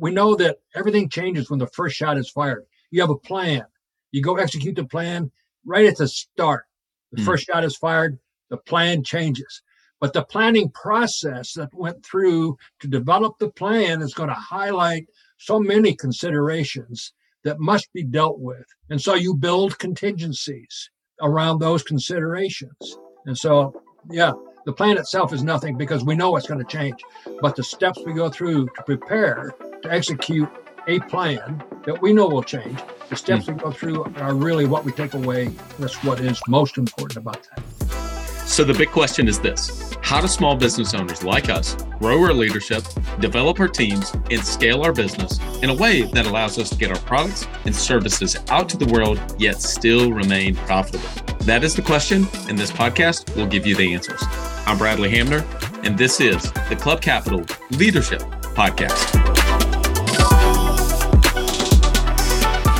we know that everything changes when the first shot is fired. You have a plan. You go execute the plan right at the start. The mm. first shot is fired, the plan changes. But the planning process that went through to develop the plan is going to highlight so many considerations that must be dealt with. And so you build contingencies around those considerations. And so, yeah, the plan itself is nothing because we know it's going to change. But the steps we go through to prepare to execute a plan that we know will change, the steps mm. we go through are really what we take away. That's what is most important about that. So the big question is this How do small business owners like us grow our leadership, develop our teams, and scale our business in a way that allows us to get our products and services out to the world, yet still remain profitable? That is the question, and this podcast will give you the answers. I'm Bradley Hamner, and this is the Club Capital Leadership Podcast.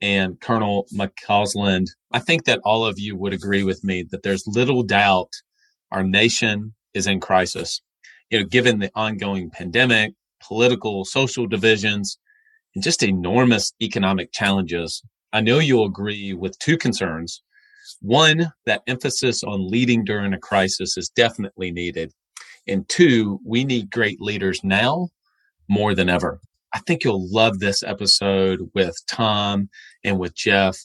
and Colonel McCausland. I think that all of you would agree with me that there's little doubt our nation is in crisis. You know, given the ongoing pandemic, political, social divisions, and just enormous economic challenges, I know you'll agree with two concerns. One, that emphasis on leading during a crisis is definitely needed. And two, we need great leaders now more than ever. I think you'll love this episode with Tom and with Jeff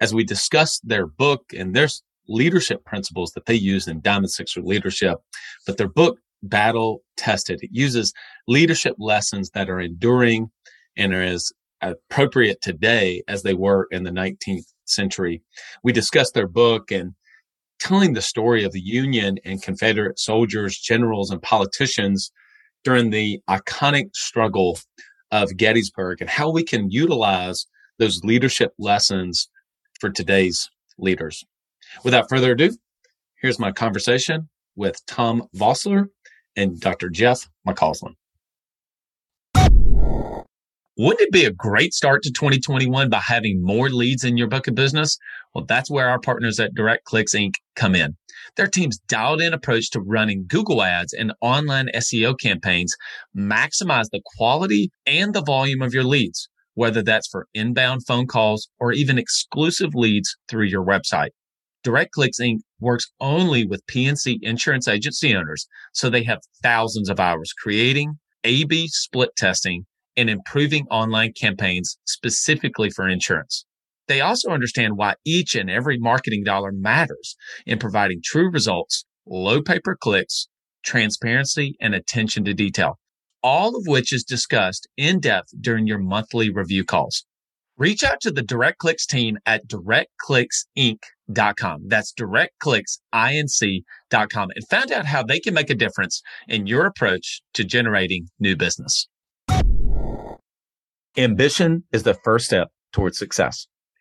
as we discuss their book and their leadership principles that they use in Diamond Sixer leadership. But their book, Battle Tested, it uses leadership lessons that are enduring and are as appropriate today as they were in the 19th century. We discuss their book and telling the story of the Union and Confederate soldiers, generals, and politicians during the iconic struggle of Gettysburg and how we can utilize those leadership lessons for today's leaders. Without further ado, here's my conversation with Tom Vossler and Dr. Jeff McCausland. Wouldn't it be a great start to 2021 by having more leads in your book of business? Well, that's where our partners at DirectClicks Inc. come in. Their team's dialed in approach to running Google ads and online SEO campaigns maximize the quality and the volume of your leads, whether that's for inbound phone calls or even exclusive leads through your website. DirectClicks Inc. works only with P&C insurance agency owners, so they have thousands of hours creating, A-B split testing, and improving online campaigns specifically for insurance. They also understand why each and every marketing dollar matters in providing true results, low pay per clicks, transparency, and attention to detail, all of which is discussed in depth during your monthly review calls. Reach out to the Direct Clicks team at directclicksinc.com. That's directclicksinc.com and find out how they can make a difference in your approach to generating new business. Ambition is the first step towards success.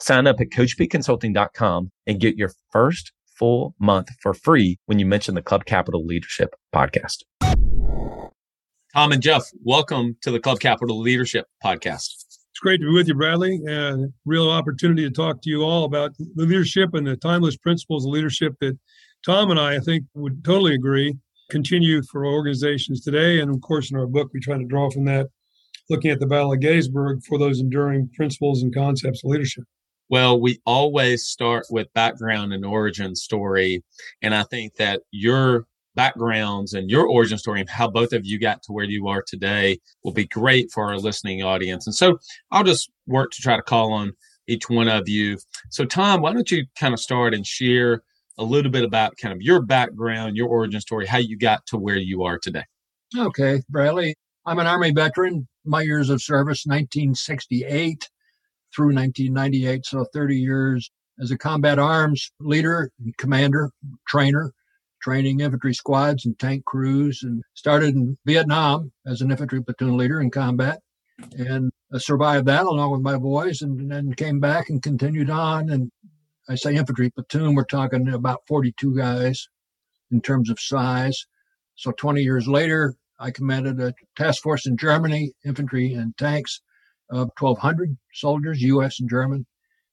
Sign up at coachpconsulting.com and get your first full month for free when you mention the Club Capital Leadership podcast. Tom and Jeff, welcome to the Club Capital Leadership podcast. It's great to be with you, Bradley. And real opportunity to talk to you all about the leadership and the timeless principles of leadership that Tom and I, I think, would totally agree, continue for organizations today. And of course, in our book, we try to draw from that, looking at the Battle of Gettysburg for those enduring principles and concepts of leadership. Well, we always start with background and origin story. And I think that your backgrounds and your origin story and how both of you got to where you are today will be great for our listening audience. And so I'll just work to try to call on each one of you. So, Tom, why don't you kind of start and share a little bit about kind of your background, your origin story, how you got to where you are today? Okay, Bradley. I'm an Army veteran. My years of service, 1968 through 1998, so 30 years as a combat arms leader, and commander, trainer, training infantry squads and tank crews, and started in Vietnam as an infantry platoon leader in combat, and uh, survived that along with my boys, and then came back and continued on. And I say infantry platoon, we're talking about 42 guys in terms of size. So 20 years later, I commanded a task force in Germany, infantry and tanks, of 1,200 soldiers, U.S. and German,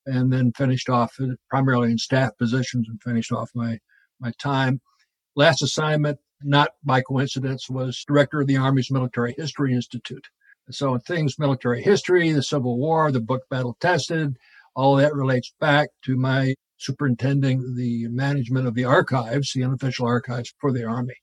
and then finished off uh, primarily in staff positions and finished off my, my time. Last assignment, not by coincidence, was director of the Army's Military History Institute. So things military history, the Civil War, the book Battle Tested, all that relates back to my superintending the management of the archives, the unofficial archives for the Army.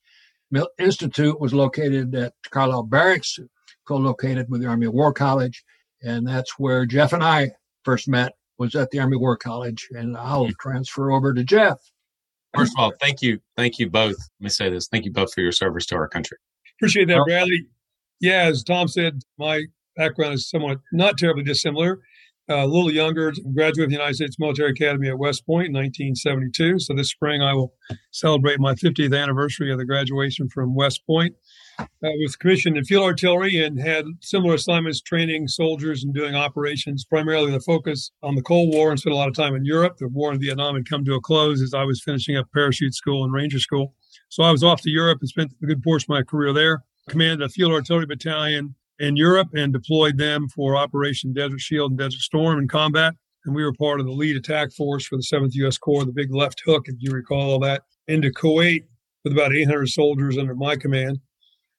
Institute was located at Carlisle Barracks, co-located with the Army War College, and that's where Jeff and I first met. Was at the Army War College, and I'll hmm. transfer over to Jeff. First of all, thank you, thank you both. Let me say this: thank you both for your service to our country. Appreciate that, Bradley. Yeah, as Tom said, my background is somewhat not terribly dissimilar a little younger, graduate of the United States Military Academy at West Point in 1972. So this spring I will celebrate my 50th anniversary of the graduation from West Point. I was commissioned in field artillery and had similar assignments training soldiers and doing operations, primarily the focus on the Cold War and spent a lot of time in Europe. The war in Vietnam had come to a close as I was finishing up parachute school and ranger school. So I was off to Europe and spent a good portion of my career there. Commanded a field artillery battalion in Europe and deployed them for Operation Desert Shield and Desert Storm in combat. And we were part of the lead attack force for the 7th U.S. Corps, the big left hook, if you recall all that, into Kuwait with about 800 soldiers under my command.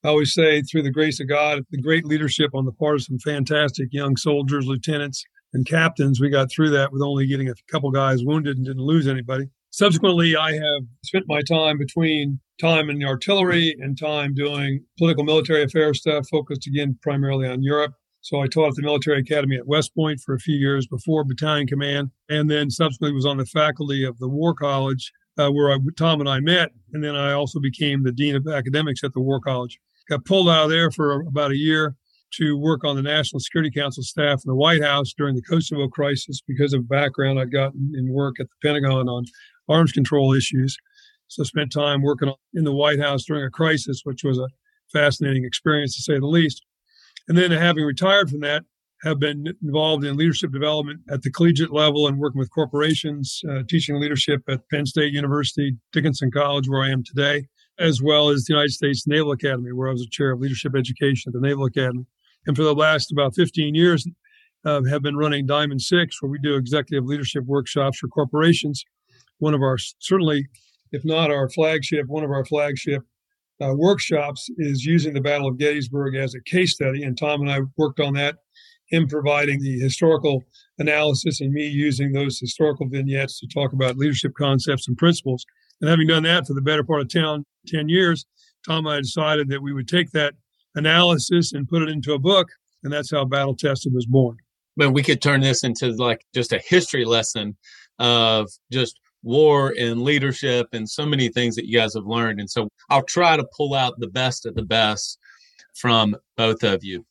I always say, through the grace of God, the great leadership on the part of some fantastic young soldiers, lieutenants, and captains, we got through that with only getting a couple guys wounded and didn't lose anybody. Subsequently, I have spent my time between time in the artillery and time doing political military affairs stuff, focused again primarily on Europe. So I taught at the military academy at West Point for a few years before battalion command, and then subsequently was on the faculty of the War College, uh, where I, Tom and I met. And then I also became the dean of academics at the War College. Got pulled out of there for about a year to work on the National Security Council staff in the White House during the Kosovo crisis because of background I'd gotten in work at the Pentagon on arms control issues. So spent time working in the White House during a crisis, which was a fascinating experience to say the least. And then having retired from that, have been involved in leadership development at the collegiate level and working with corporations, uh, teaching leadership at Penn State University, Dickinson College, where I am today, as well as the United States Naval Academy, where I was a chair of leadership education at the Naval Academy. And for the last about 15 years, uh, have been running Diamond Six, where we do executive leadership workshops for corporations. One of our certainly if not our flagship, one of our flagship uh, workshops is using the Battle of Gettysburg as a case study. And Tom and I worked on that, him providing the historical analysis and me using those historical vignettes to talk about leadership concepts and principles. And having done that for the better part of 10, 10 years, Tom and I decided that we would take that analysis and put it into a book. And that's how Battle Tested was born. But we could turn this into like just a history lesson of just war and leadership and so many things that you guys have learned. And so I'll try to pull out the best of the best from both of you.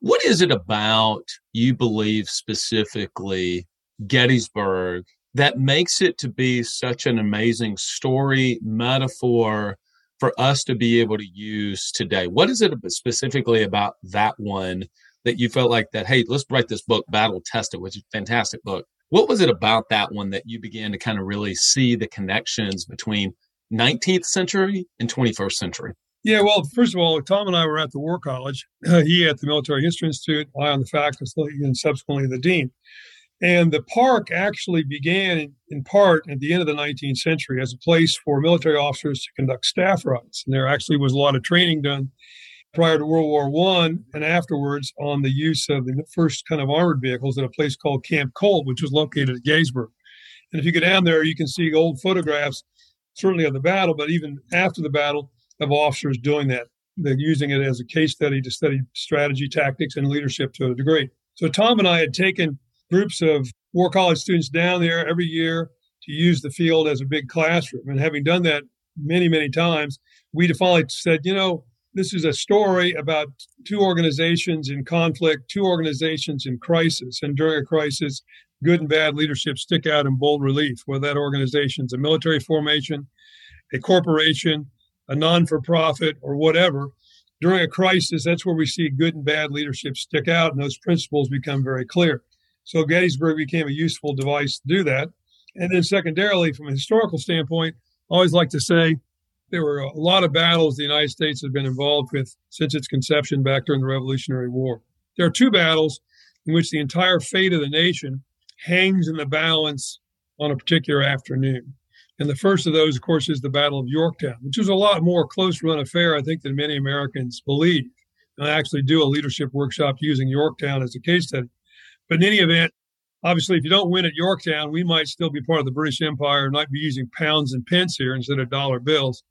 What is it about you believe specifically Gettysburg that makes it to be such an amazing story, metaphor for us to be able to use today? What is it specifically about that one that you felt like that, hey, let's write this book, Battle Tested, which is a fantastic book. What was it about that one that you began to kind of really see the connections between 19th century and 21st century? Yeah, well, first of all, Tom and I were at the War College. Uh, he at the Military History Institute, I on the faculty, and subsequently the dean. And the park actually began in, part at the end of the 19th century as a place for military officers to conduct staff rides. And there actually was a lot of training done prior to World War One and afterwards on the use of the first kind of armored vehicles at a place called Camp Colt, which was located at Gettysburg. And if you go down there, you can see old photographs, certainly of the battle, but even after the battle, of officers doing that. They're using it as a case study to study strategy, tactics, and leadership to a degree. So Tom and I had taken groups of War College students down there every year to use the field as a big classroom. And having done that many, many times, we finally said, you know, this is a story about two organizations in conflict, two organizations in crisis. And during a crisis, good and bad leadership stick out in bold relief, whether that organization's a military formation, a corporation, a non for profit, or whatever. During a crisis, that's where we see good and bad leadership stick out, and those principles become very clear. So Gettysburg became a useful device to do that. And then, secondarily, from a historical standpoint, I always like to say there were a lot of battles the United States has been involved with since its conception back during the Revolutionary War. There are two battles in which the entire fate of the nation hangs in the balance on a particular afternoon. And the first of those, of course, is the Battle of Yorktown, which was a lot more close run affair, I think, than many Americans believe. And I actually do a leadership workshop using Yorktown as a case study. But in any event, obviously, if you don't win at Yorktown, we might still be part of the British Empire and might be using pounds and pence here instead of dollar bills.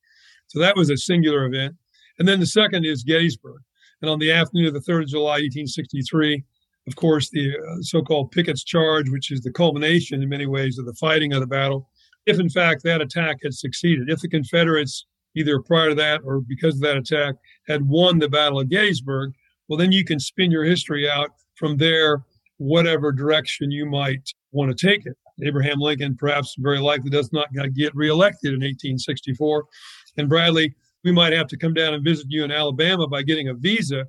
So that was a singular event. And then the second is Gettysburg. And on the afternoon of the 3rd of July, 1863, of course, the uh, so called Pickett's Charge, which is the culmination in many ways of the fighting of the battle, if in fact that attack had succeeded, if the Confederates, either prior to that or because of that attack, had won the Battle of Gettysburg, well, then you can spin your history out from there, whatever direction you might want to take it. Abraham Lincoln, perhaps very likely, does not get reelected in 1864. And Bradley, we might have to come down and visit you in Alabama by getting a visa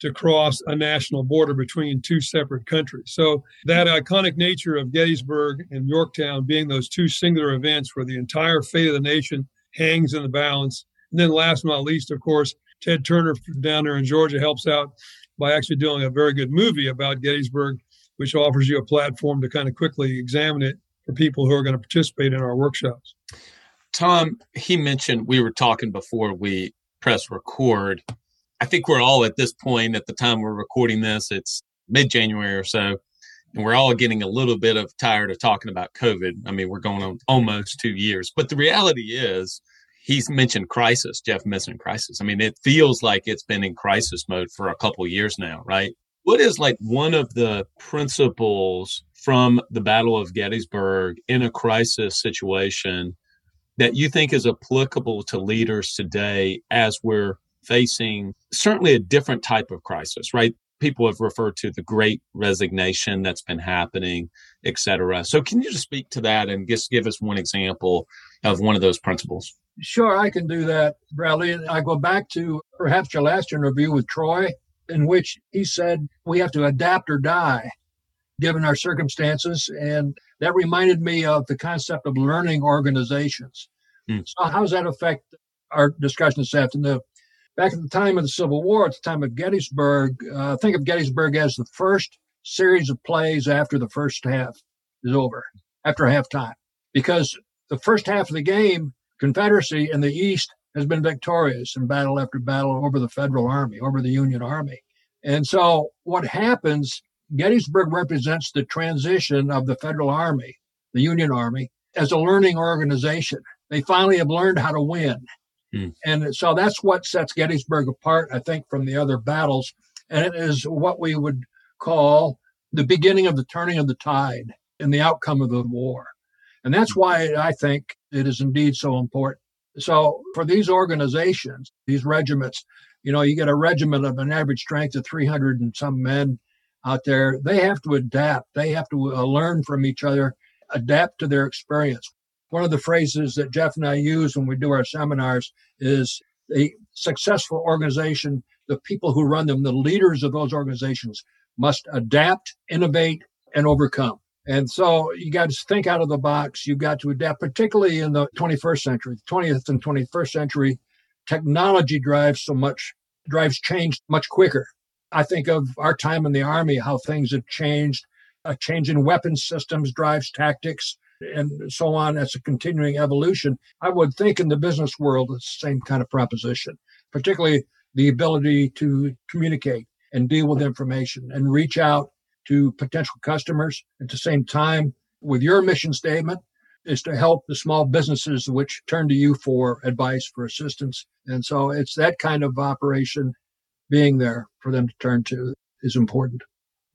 to cross a national border between two separate countries. So that iconic nature of Gettysburg and Yorktown being those two singular events where the entire fate of the nation hangs in the balance. And then last but not least, of course, Ted Turner down there in Georgia helps out by actually doing a very good movie about Gettysburg, which offers you a platform to kind of quickly examine it for people who are going to participate in our workshops. Tom, he mentioned we were talking before we press record I think we're all at this point at the time we're recording this, it's mid January or so, and we're all getting a little bit of tired of talking about COVID. I mean, we're going on almost two years, but the reality is, he's mentioned crisis. Jeff mentioned crisis. I mean, it feels like it's been in crisis mode for a couple years now, right? What is like one of the principles from the Battle of Gettysburg in a crisis situation that you think is applicable to leaders today as we're facing certainly a different type of crisis, right? People have referred to the great resignation that's been happening, et cetera. So, can you just speak to that and just give us one example of one of those principles? Sure, I can do that, Bradley. I go back to perhaps your last interview with Troy, in which he said we have to adapt or die given our circumstances. And that reminded me of the concept of learning organizations. Hmm. So, how does that affect our discussion this afternoon? back at the time of the Civil War, at the time of Gettysburg, uh, think of Gettysburg as the first series of plays after the first half is over, after halftime, because the first half of the game, Confederacy in the East has been victorious in battle after battle over the Federal Army, over the Union Army. And so what happens, Gettysburg represents the transition of the Federal Army, the Union Army, as a learning organization. They finally have learned how to win. Mm. And so that's what sets Gettysburg apart, I think, from the other battles. And it is what we would call the beginning of the turning of the tide in the outcome of the war. And that's why I think it is indeed so important. So for these organizations, these regiments, you know, you get a regiment of an average strength of 300 and some men out there. They have to adapt. They have to uh, learn from each other, adapt to their experience one of the phrases that Jeff and I use when we do our seminars is a successful organization, the people who run them, the leaders of those organizations must adapt, innovate, and overcome. And so you got to think out of the box. You've got to adapt, particularly in the 21st century, 20th and 21st century. Technology drives so much, drives change much quicker. I think of our time in the Army, how things have changed A change in weapon systems drives tactics and so on. That's a continuing evolution. I would think in the business world, it's the same kind of proposition, particularly the ability to communicate and deal with information and reach out to potential customers. At the same time with your mission statement is to help the small businesses which turn to you for advice for assistance. And so it's that kind of operation being there for them to turn to is important.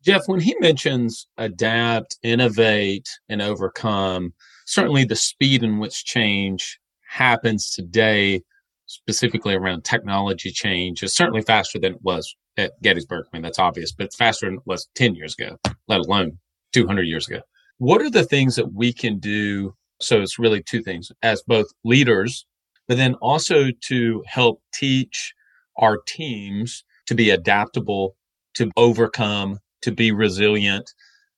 Jeff when he mentions adapt innovate and overcome certainly the speed in which change happens today specifically around technology change is certainly faster than it was at Gettysburg. I mean, that's obvious, but faster than was 10 years ago, let alone 200 years ago. What are the things that we can do? So it's really two things as both leaders, but then also to help teach our teams to be adaptable, to overcome, to be resilient.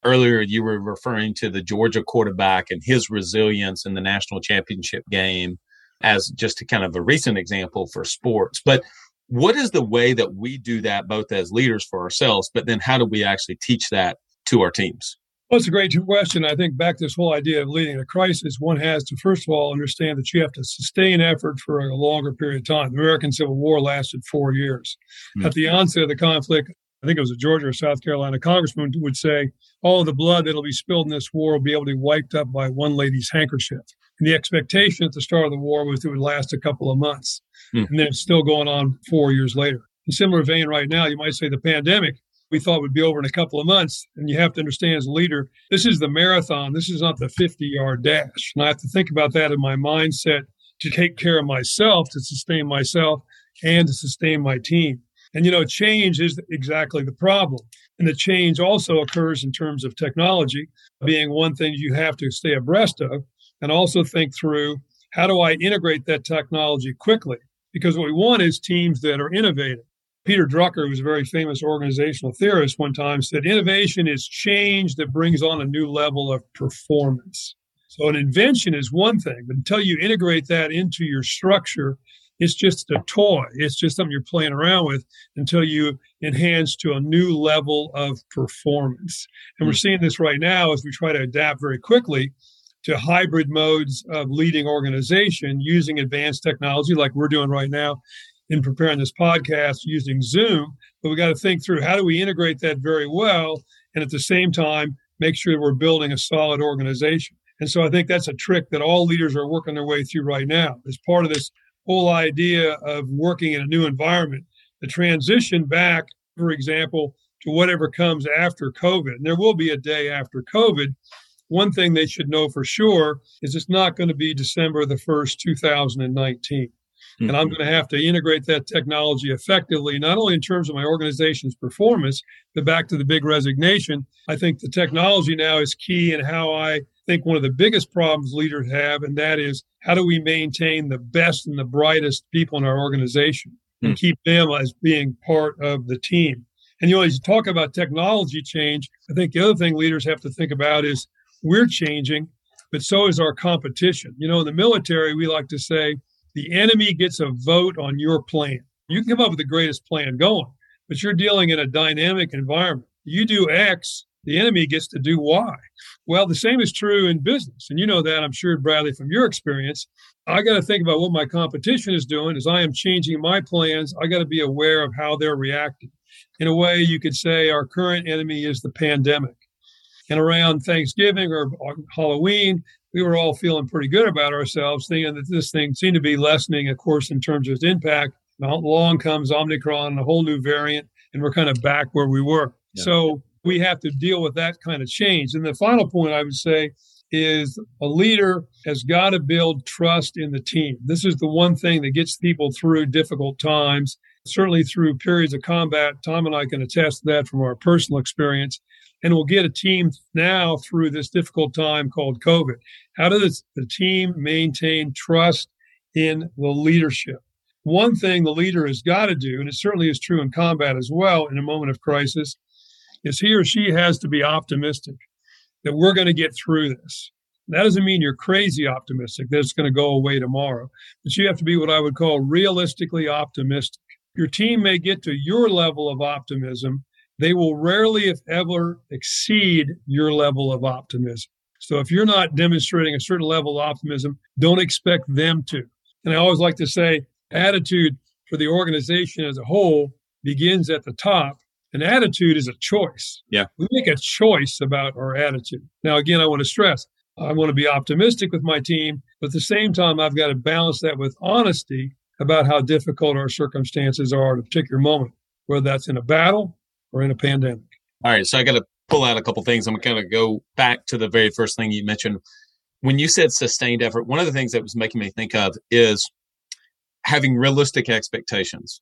Earlier, you were referring to the Georgia quarterback and his resilience in the national championship game as just a kind of a recent example for sports. But what is the way that we do that both as leaders for ourselves, but then how do we actually teach that to our teams? Well, it's a great question. I think back to this whole idea of leading a crisis, one has to first of all understand that you have to sustain effort for a longer period of time. The American Civil War lasted four years. Mm-hmm. At the onset of the conflict, I think it was a Georgia or South Carolina congressman would say, all the blood that'll be spilled in this war will be able to be wiped up by one lady's handkerchief. And the expectation at the start of the war was it would last a couple of months. Mm. And then it's still going on four years later. In similar vein, right now, you might say the pandemic we thought would be over in a couple of months. And you have to understand as a leader, this is the marathon. This is not the 50 yard dash. And I have to think about that in my mindset to take care of myself, to sustain myself, and to sustain my team. And, you know, change is exactly the problem. And the change also occurs in terms of technology being one thing you have to stay abreast of and also think through how do I integrate that technology quickly? Because what we want is teams that are innovative. Peter Drucker, who's a very famous organizational theorist, one time said innovation is change that brings on a new level of performance. So an invention is one thing, but until you integrate that into your structure, it's just a toy. It's just something you're playing around with until you enhance to a new level of performance. And we're hmm. seeing this right now as we try to adapt very quickly to hybrid modes of leading organization using advanced technology like we're doing right now in preparing this podcast using Zoom. But we got to think through how do we integrate that very well and at the same time make sure we're building a solid organization. And so I think that's a trick that all leaders are working their way through right now as part of this whole idea of working in a new environment. The transition back, for example, to whatever comes after COVID. And there will be a day after COVID one thing they should know for sure is it's not going to be December the 1st, 2019. Mm-hmm. And I'm mm-hmm. going to have to integrate that technology effectively, not only in terms of my organization's performance, but back to the big resignation. I think the technology now is key in how I think one of the biggest problems leaders have, and that is how do we maintain the best and the brightest people in our organization and mm-hmm. keep them as being part of the team. And you know, as you talk about technology change, I think the other thing leaders have to think about is we're changing, but so is our competition. You know, in the military, we like to say the enemy gets a vote on your plan. You can come up with the greatest plan going, but you're dealing in a dynamic environment. You do X, the enemy gets to do Y. Well, the same is true in business. And you know that, I'm sure, Bradley, from your experience. I got to think about what my competition is doing as I am changing my plans. I got to be aware of how they're reacting. In a way, you could say our current enemy is the pandemic. And around Thanksgiving or Halloween, we were all feeling pretty good about ourselves, thinking that this thing seemed to be lessening, of course, in terms of its impact. Along comes Omicron, a whole new variant, and we're kind of back where we were. Yeah. So we have to deal with that kind of change. And the final point I would say is a leader has got to build trust in the team. This is the one thing that gets people through difficult times, certainly through periods of combat. Tom and I can attest to that from our personal experience and we'll get a team now through this difficult time called COVID. How does the team maintain trust in the leadership? One thing the leader has got to do, and it certainly is true in combat as well in a moment of crisis, is he or she has to be optimistic that we're going to get through this. That doesn't mean you're crazy optimistic that it's going to go away tomorrow, but you have to be what I would call realistically optimistic. Your team may get to your level of optimism, they will rarely, if ever, exceed your level of optimism. So if you're not demonstrating a certain level of optimism, don't expect them to. And I always like to say, attitude for the organization as a whole begins at the top. And attitude is a choice. Yeah. We make a choice about our attitude. Now, again, I want to stress I want to be optimistic with my team, but at the same time, I've got to balance that with honesty about how difficult our circumstances are at a particular moment, whether that's in a battle or in a pandemic. All right. So I got to pull out a couple things. I'm going to go back to the very first thing you mentioned. When you said sustained effort, one of the things that was making me think of is having realistic expectations.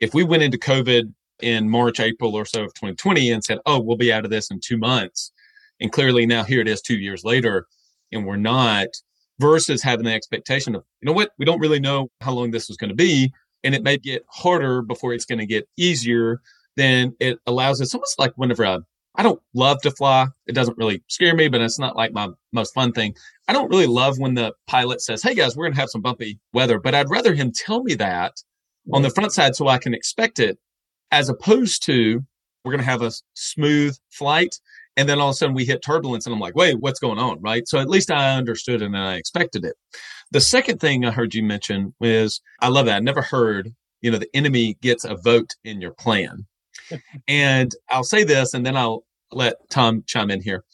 If we went into COVID in March, April or so of 2020 and said, oh, we'll be out of this in two months, and clearly now here it is two years later, and we're not, versus having the expectation of, you know what, we don't really know how long this is going to be, and it may get harder before it's going to get easier, then it allows us almost like whenever I, I don't love to fly. It doesn't really scare me, but it's not like my most fun thing. I don't really love when the pilot says, Hey guys, we're going to have some bumpy weather, but I'd rather him tell me that on the front side so I can expect it as opposed to we're going to have a smooth flight and then all of a sudden we hit turbulence and I'm like, wait, what's going on? Right. So at least I understood and I expected it. The second thing I heard you mention is I love that. I never heard, you know, the enemy gets a vote in your plan. And I'll say this and then I'll let Tom chime in here.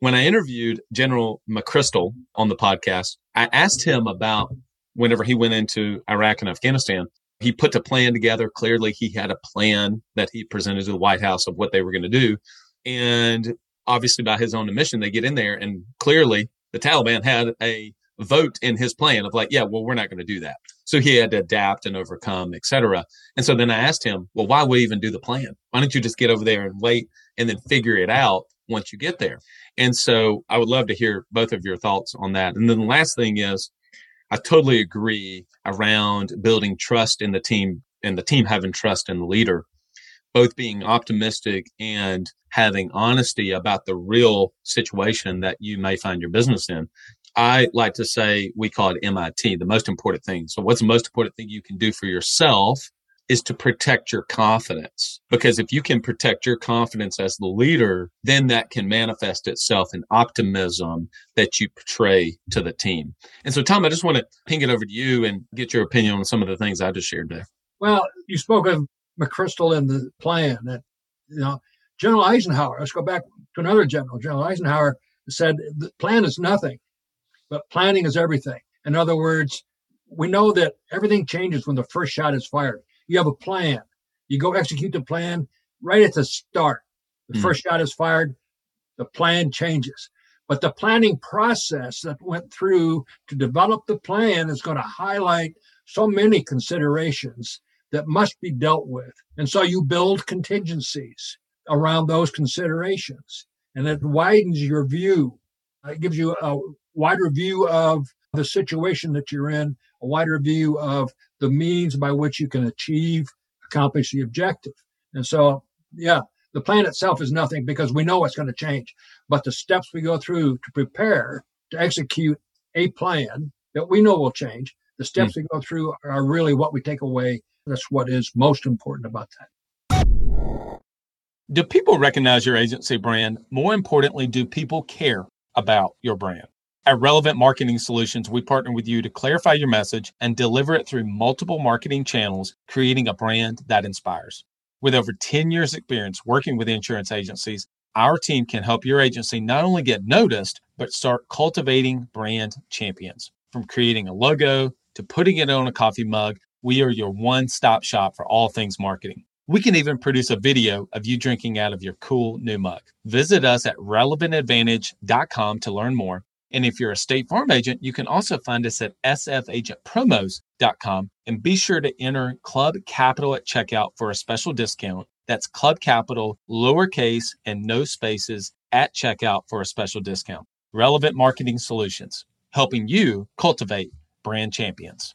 When I interviewed General McChrystal on the podcast, I asked him about whenever he went into Iraq and Afghanistan, he put a plan together. Clearly, he had a plan that he presented to the White House of what they were going to do. And obviously by his own admission, they get in there and clearly the Taliban had a vote in his plan of like, yeah, well, we're not going to do that. So he had to adapt and overcome, etc. And so then I asked him, well, why would even do the plan? Why don't you just get over there and wait and then figure it out once you get there? And so I would love to hear both of your thoughts on that. And then the last thing is, I totally agree around building trust in the team and the team having trust in the leader both being optimistic and having honesty about the real situation that you may find your business in. I like to say we call it MIT, the most important thing. So what's the most important thing you can do for yourself is to protect your confidence. Because if you can protect your confidence as the leader, then that can manifest itself in optimism that you portray to the team. And so, Tom, I just want to ping it over to you and get your opinion on some of the things I just shared there. Well, you spoke of McChrystal and the plan that, you know, General Eisenhower, let's go back to another general. General Eisenhower said the plan is nothing, but planning is everything. In other words, we know that everything changes when the first shot is fired. You have a plan. You go execute the plan right at the start. The mm. first shot is fired, the plan changes. But the planning process that went through to develop the plan is going to highlight so many considerations that must be dealt with. And so you build contingencies around those considerations and it widens your view. It gives you a wider view of the situation that you're in, a wider view of the means by which you can achieve, accomplish the objective. And so, yeah, the plan itself is nothing because we know it's going to change. But the steps we go through to prepare to execute a plan that we know will change, the steps mm. we go through are really what we take away that's what is most important about that. Do people recognize your agency brand? More importantly, do people care about your brand? At Relevant Marketing Solutions, we partner with you to clarify your message and deliver it through multiple marketing channels, creating a brand that inspires. With over 10 years' experience working with insurance agencies, our team can help your agency not only get noticed, but start cultivating brand champions. From creating a logo to putting it on a coffee mug we are your one stop shop for all things marketing. We can even produce a video of you drinking out of your cool new mug. Visit us at relevantadvantage.com to learn more. And if you're a State Farm agent, you can also find us at sfagentpromos.com and be sure to enter Club Capital at checkout for a special discount. That's Club Capital, lowercase and no spaces at checkout for a special discount. Relevant Marketing Solutions, helping you cultivate brand champions.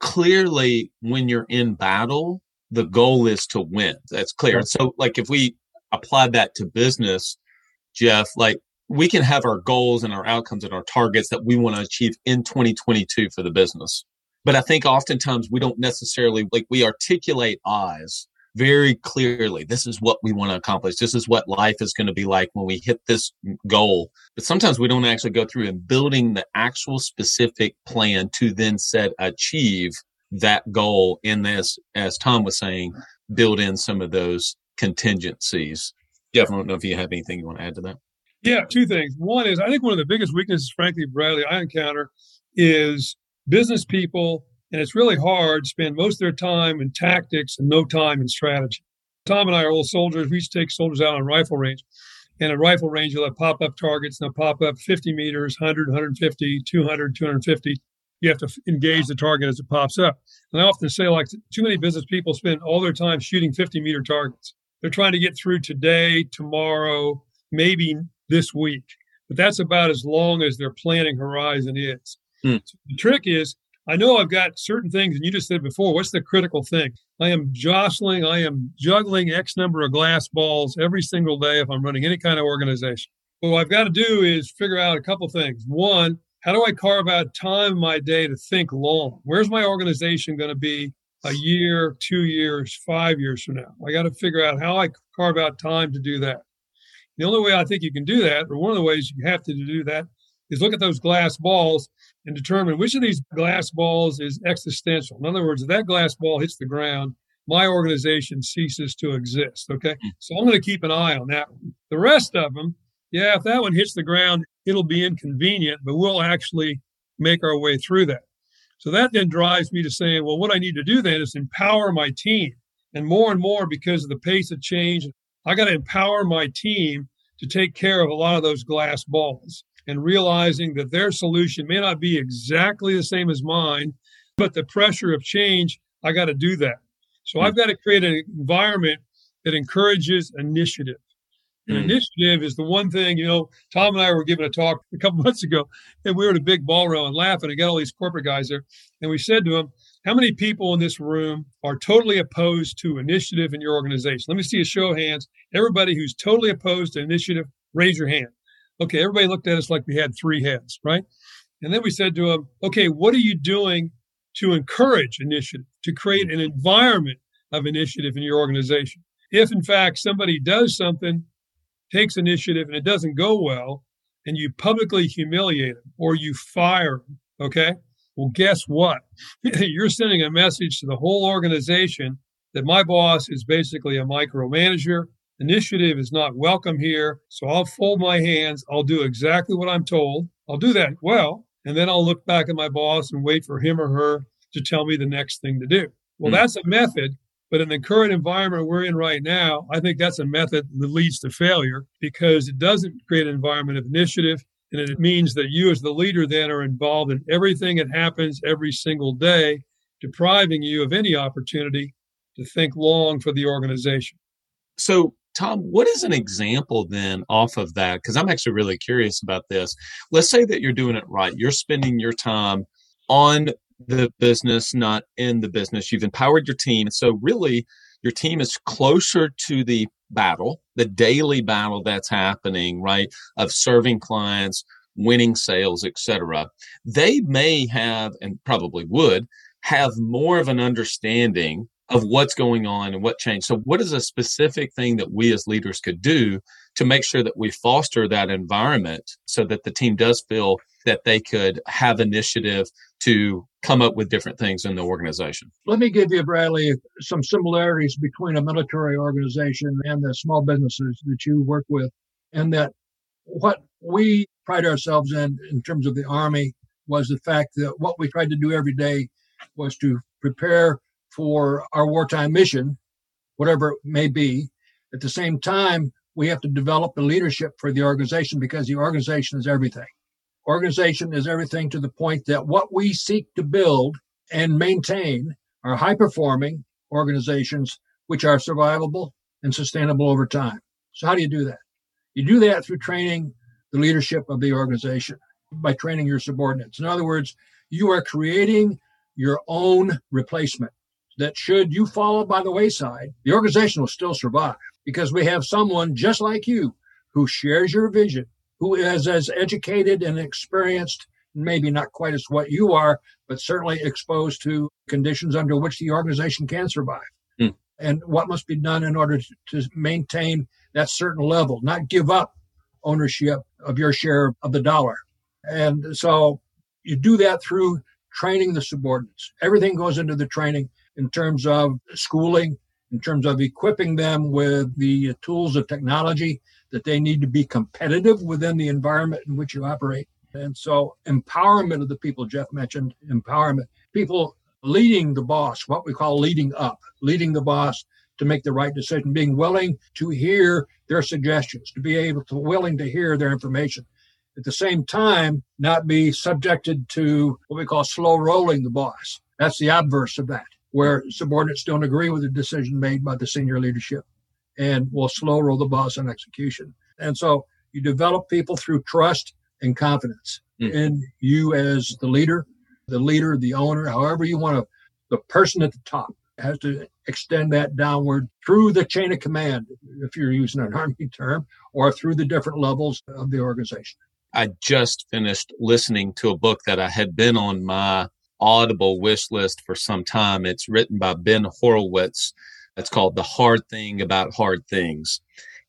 clearly when you're in battle, the goal is to win. That's clear. So like if we apply that to business, Jeff, like we can have our goals and our outcomes and our targets that we want to achieve in 2022 for the business. But I think oftentimes we don't necessarily like we articulate eyes very clearly this is what we want to accomplish. This is what life is going to be like when we hit this goal. But sometimes we don't actually go through and building the actual specific plan to then set achieve that goal in this as tom was saying build in some of those contingencies. Jeff i don't know if you have anything you want to add to that. Yeah two things. One is i think one of the biggest weaknesses frankly bradley i encounter is business people and it's really hard to spend most of their time in tactics and no time in strategy. Tom and I are old soldiers. We used to take soldiers out on rifle range. And at rifle range, you'll have pop up targets. And they'll pop up 50 meters, 100, 150, 200, 250. You have to engage the target as it pops up. And I often say, like, too many business people spend all their time shooting 50 meter targets. They're trying to get through today, tomorrow, maybe this week. But that's about as long as their planning horizon is. Hmm. So the trick is I know I've got certain things, and you just said before, what's the critical thing? I am jostling, I am juggling X number of glass balls every single day if I'm running any kind of organization. But what I've got to do is figure out a couple things. One, how do I carve out time in my day to think long? Where's my organization going to be a year, two years, five years from now? I got to figure out how I carve out time to do that. The only way I think you can do that, or one of the ways you have to do that, is look at those glass balls and determine which of these glass balls is existential. In other words, if that glass ball hits the ground, my organization ceases to exist. Okay. Hmm. So I'm going to keep an eye on that one. The rest of them, yeah, if that one hits the ground, it'll be inconvenient, but we'll actually make our way through that. So that then drives me to saying, well, what I need to do then is empower my team. And more and more, because of the pace of change, I got to empower my team to take care of a lot of those glass balls and realizing that their solution may not be exactly the same as mine, but the pressure of change, I got to do that. So. I've got to create an environment that encourages initiative. And mm-hmm. initiative is the one thing, you know, Tom and I were giving a talk a couple months ago, and we were at a big ballroom and laughing and got all these corporate guys there. And we said to them, How many people in this room are totally opposed to initiative in your organization? Let me see a show of hands. Everybody who's totally opposed to initiative, raise your hand. Okay, everybody looked at us like we had three heads, right? And then we said to them, okay, what are you doing to encourage initiative, to create an environment of initiative in your organization? If in fact somebody does something, takes initiative, and it doesn't go well, and you publicly humiliate them or you fire them, okay? Well, guess what? You're sending a message to the whole organization that my boss is basically a micromanager Initiative is not welcome here. So I'll fold my hands. I'll do exactly what I'm told. I'll do that well. And then I'll look back at my boss and wait for him or her to tell me the next thing to do. Well, mm-hmm. that's a method. But in the current environment we're in right now, I think that's a method that leads to failure because it doesn't create an environment of initiative. And it means that you, as the leader, then are involved in everything that happens every single day, depriving you of any opportunity to think long for the organization. So, Tom, what is an example then off of that? Because I'm actually really curious about this. Let's say that you're doing it right. You're spending your time on the business, not in the business. You've empowered your team. So really your team is closer to the battle, the daily battle that's happening, right? Of serving clients, winning sales, etc. They may have and probably would have more of an understanding of what's going on and what changed. So, what is a specific thing that we as leaders could do to make sure that we foster that environment so that the team does feel that they could have initiative to come up with different things in the organization? Let me give you, Bradley, some similarities between a military organization and the small businesses that you work with, and that what we pride ourselves in, in terms of the Army, was the fact that what we tried to do every day was to prepare for our wartime mission, whatever it may be. At the same time, we have to develop the leadership for the organization because the organization is everything. Organization is everything to the point that what we seek to build and maintain are high performing organizations which are survivable and sustainable over time. So, how do you do that? You do that through training the leadership of the organization by training your subordinates. In other words, you are creating your own replacement that should you fall by the wayside, the organization will still survive because we have someone just like you who shares your vision, who is as educated and experienced, maybe not quite as what you are, but certainly exposed to conditions under which the organization can survive. Hmm. And what must be done in order to, to maintain that certain level, not give up ownership of your share of the dollar. And so you do that through training the subordinates. Everything goes into the training in terms of schooling, in terms of equipping them with the tools of technology that they need to be competitive within the environment in which you operate. And so, empowerment of the people Jeff mentioned, empowerment, people leading the boss, what we call leading up, leading the boss to make the right decision, being willing to hear their suggestions, to be able to willing to hear their information. At the same time, not be subjected to what we call slow rolling the boss. That's the obverse of that where subordinates don't agree with the decision made by the senior leadership and will slow roll the boss on execution. And so you develop people through trust and confidence mm. in you as the leader, the leader, the owner, however you want to, the person at the top has to extend that downward through the chain of command, if you're using an Army term, or through the different levels of the organization. I just finished listening to a book that I had been on my Audible wish list for some time. It's written by Ben Horowitz. It's called The Hard Thing About Hard Things.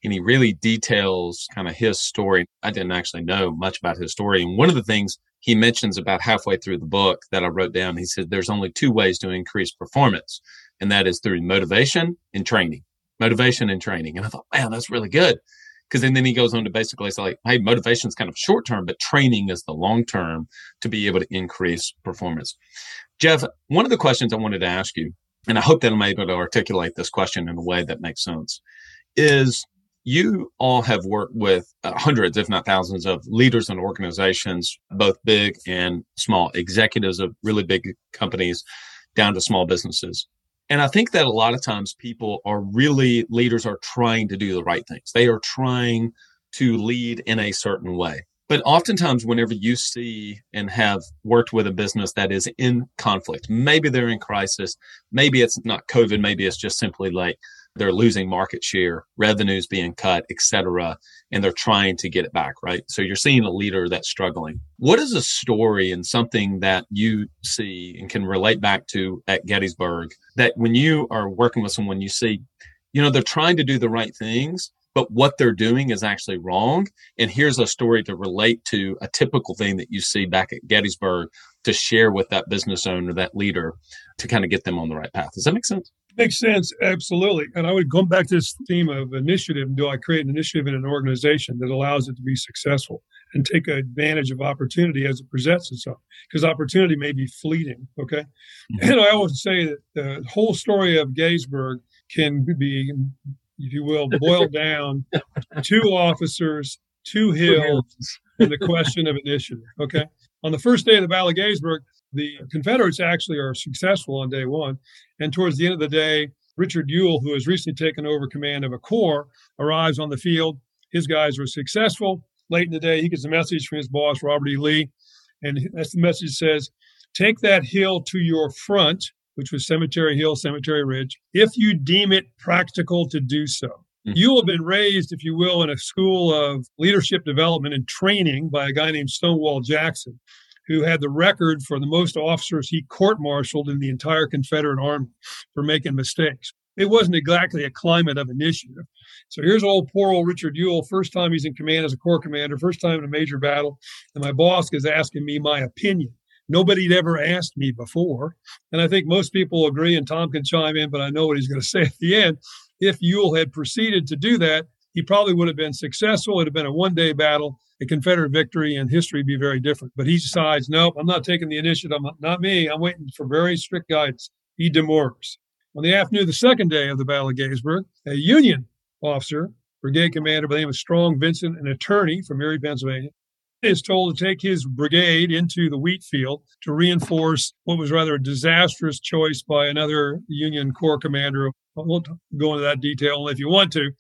And he really details kind of his story. I didn't actually know much about his story. And one of the things he mentions about halfway through the book that I wrote down, he said there's only two ways to increase performance, and that is through motivation and training. Motivation and training. And I thought, man, that's really good because then, then he goes on to basically say like, hey, motivation is kind of short term, but training is the long term to be able to increase performance. Jeff, one of the questions I wanted to ask you, and I hope that I'm able to articulate this question in a way that makes sense, is you all have worked with uh, hundreds, if not thousands, of leaders and organizations, both big and small, executives of really big companies down to small businesses. And I think that a lot of times people are really, leaders are trying to do the right things. They are trying to lead in a certain way. But oftentimes, whenever you see and have worked with a business that is in conflict, maybe they're in crisis, maybe it's not COVID, maybe it's just simply like they're losing market share, revenues being cut, et cetera, and they're trying to get it back, right? So you're seeing a leader that's struggling. What is a story and something that you see and can relate back to at Gettysburg that when you are working with someone, you see, you know, they're trying to do the right things, but what they're doing is actually wrong. And here's a story to relate to a typical thing that you see back at Gettysburg to share with that business owner, that leader, to kind of get them on the right path. Does that make sense? Makes sense, absolutely. And I would go back to this theme of initiative. Do I create an initiative in an organization that allows it to be successful and take advantage of opportunity as it presents itself? Because opportunity may be fleeting. Okay. Mm-hmm. And I always say that the whole story of Gettysburg can be, if you will, boiled down two officers, two hills, and the question of initiative. Okay. On the first day of the Battle of Gettysburg, the Confederates actually are successful on day one. And towards the end of the day, Richard Ewell, who has recently taken over command of a corps, arrives on the field. His guys were successful. Late in the day, he gets a message from his boss, Robert E. Lee. And that's the message says, take that hill to your front, which was Cemetery Hill, Cemetery Ridge, if you deem it practical to do so. Mm-hmm. You have been raised, if you will, in a school of leadership development and training by a guy named Stonewall Jackson, who had the record for the most officers he court martialed in the entire Confederate Army for making mistakes. It wasn't exactly a climate of initiative. So here's old poor old Richard Ewell, first time he's in command as a corps commander, first time in a major battle, and my boss is asking me my opinion. Nobody'd ever asked me before. And I think most people agree, and Tom can chime in, but I know what he's going to say at the end. If Ewell had proceeded to do that, he probably would have been successful. It'd have been a one day battle, a Confederate victory, and history would be very different. But he decides, nope, I'm not taking the initiative. Not me. I'm waiting for very strict guidance. He demurs. On the afternoon of the second day of the Battle of Gettysburg, a Union officer, brigade commander by the name of Strong Vincent, an attorney from Erie, Pennsylvania, is told to take his brigade into the wheat field to reinforce what was rather a disastrous choice by another Union Corps commander. I won't go into that detail if you want to.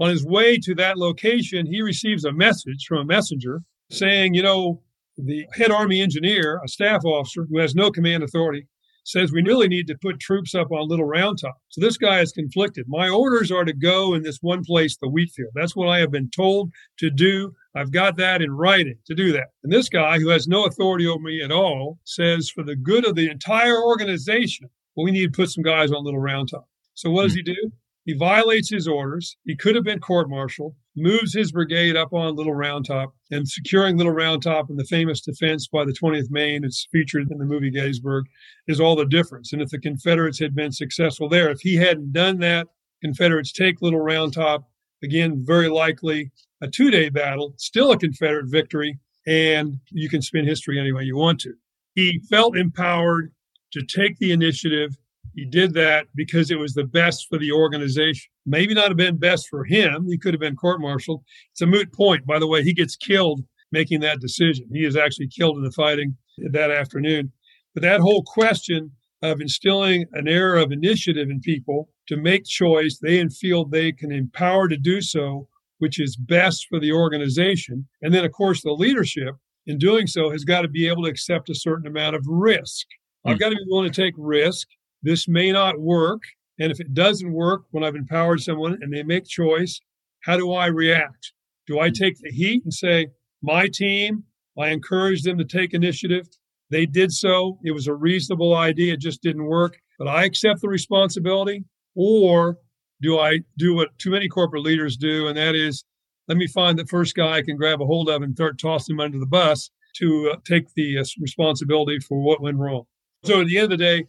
On his way to that location, he receives a message from a messenger saying, you know, the head Army engineer, a staff officer who has no command authority, says we really need to put troops up on Little Round Top. So this guy is conflicted. My orders are to go in this one place, the wheat field. That's what I have been told to do. I've got that in writing to do that. And this guy, who has no authority over me at all, says for the good of the entire organization, well, we need to put some guys on Little Round Top. So what does hmm. he do? He violates his orders. He could have been court martialed, moves his brigade up on Little Round Top, and securing Little Round Top and the famous defense by the 20th Maine, it's featured in the movie Gettysburg, is all the difference. And if the Confederates had been successful there, if he hadn't done that, Confederates take Little Round Top, again, very likely a two day battle, still a Confederate victory, and you can spin history any way you want to. He felt empowered to take the initiative he did that because it was the best for the organization. Maybe not have been best for him. He could have been court martialed. It's a moot point. By the way, he gets killed making that decision. He is actually killed in the fighting that afternoon. But that whole question of instilling an air of initiative in people to make choice, they feel they can empower to do so, which is best for the organization. And then, of course, the leadership in doing so has got to be able to accept a certain amount of risk. I've hmm. got to be willing to take risk this may not work. And if it doesn't work when I've empowered someone and they make choice, how do I react? Do I take the heat and say, my team, I encouraged them to take initiative. They did so. It was a reasonable idea. It just didn't work, but I accept the responsibility. Or do I do what too many corporate leaders do? And that is, let me find the first guy I can grab a hold of and start tossing him under the bus to uh, take the uh, responsibility for what went wrong. So at the end of the day,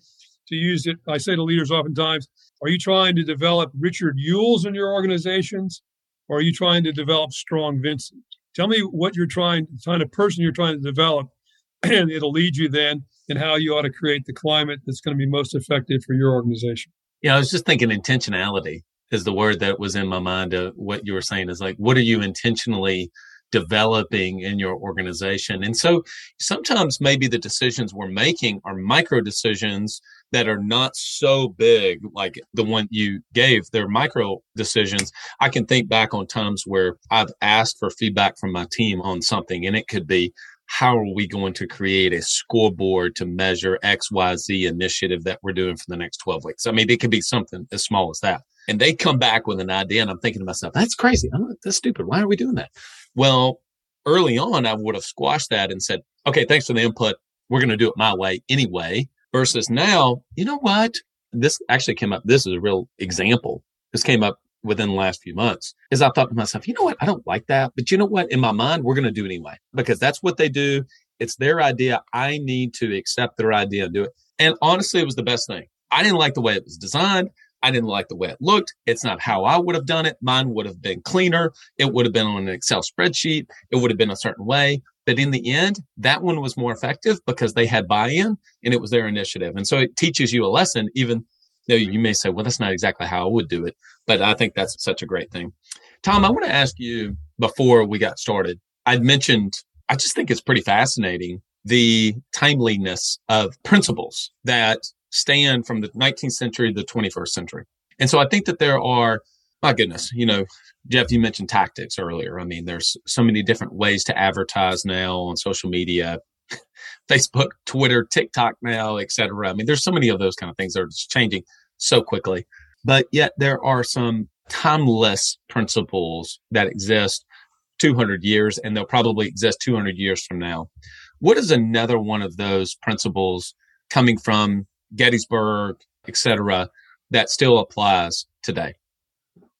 to use it. I say to leaders oftentimes, are you trying to develop Richard Ewells in your organizations or are you trying to develop Strong Vincent? Tell me what you're trying, the kind of person you're trying to develop, and it'll lead you then in how you ought to create the climate that's going to be most effective for your organization. Yeah, I was just thinking intentionality is the word that was in my mind of what you were saying is like, what are you intentionally developing in your organization? And so sometimes maybe the decisions we're making are micro decisions that are not so big like the one you gave they're micro decisions. I can think back on times where i've asked for feedback from my team on something and it could be how are we going to create a scoreboard to measure xyz initiative that we're doing for the next 12 weeks? I mean it could be something as small as that. And they come back with an idea and i'm thinking to myself that's crazy. I'm, that's stupid. Why are we doing that? Well early on i would have squashed that and said okay thanks for the input. We're going to do it my way anyway versus now, you know what? This actually came up. This is a real example. This came up within the last few months is I thought to myself, you know what? I don't like that. But you know what? In my mind, we're going to do it anyway because that's what they do. It's their idea. I need to accept their idea and do it. And honestly, it was the best thing. I didn't like the way it was designed. I didn't like the way it looked. It's not how I would have done it. Mine would have been cleaner. It would have been on an Excel spreadsheet. It would have been a certain way. But in the end, that one was more effective because they had buy-in and it was their initiative. And so it teaches you a lesson, even though you may say, well, that's not exactly how I would do it. But I think that's such a great thing. Tom, I want to ask you before we got started, I'd mentioned, I just think it's pretty fascinating the timeliness of principles that stand from the 19th century to the 21st century. And so I think that there are my goodness, you know, Jeff, you mentioned tactics earlier. I mean, there's so many different ways to advertise now on social media. Facebook, Twitter, TikTok now, et cetera. I mean, there's so many of those kind of things that are just changing so quickly. But yet there are some timeless principles that exist 200 years and they'll probably exist 200 years from now. What is another one of those principles coming from Gettysburg, et cetera, that still applies today?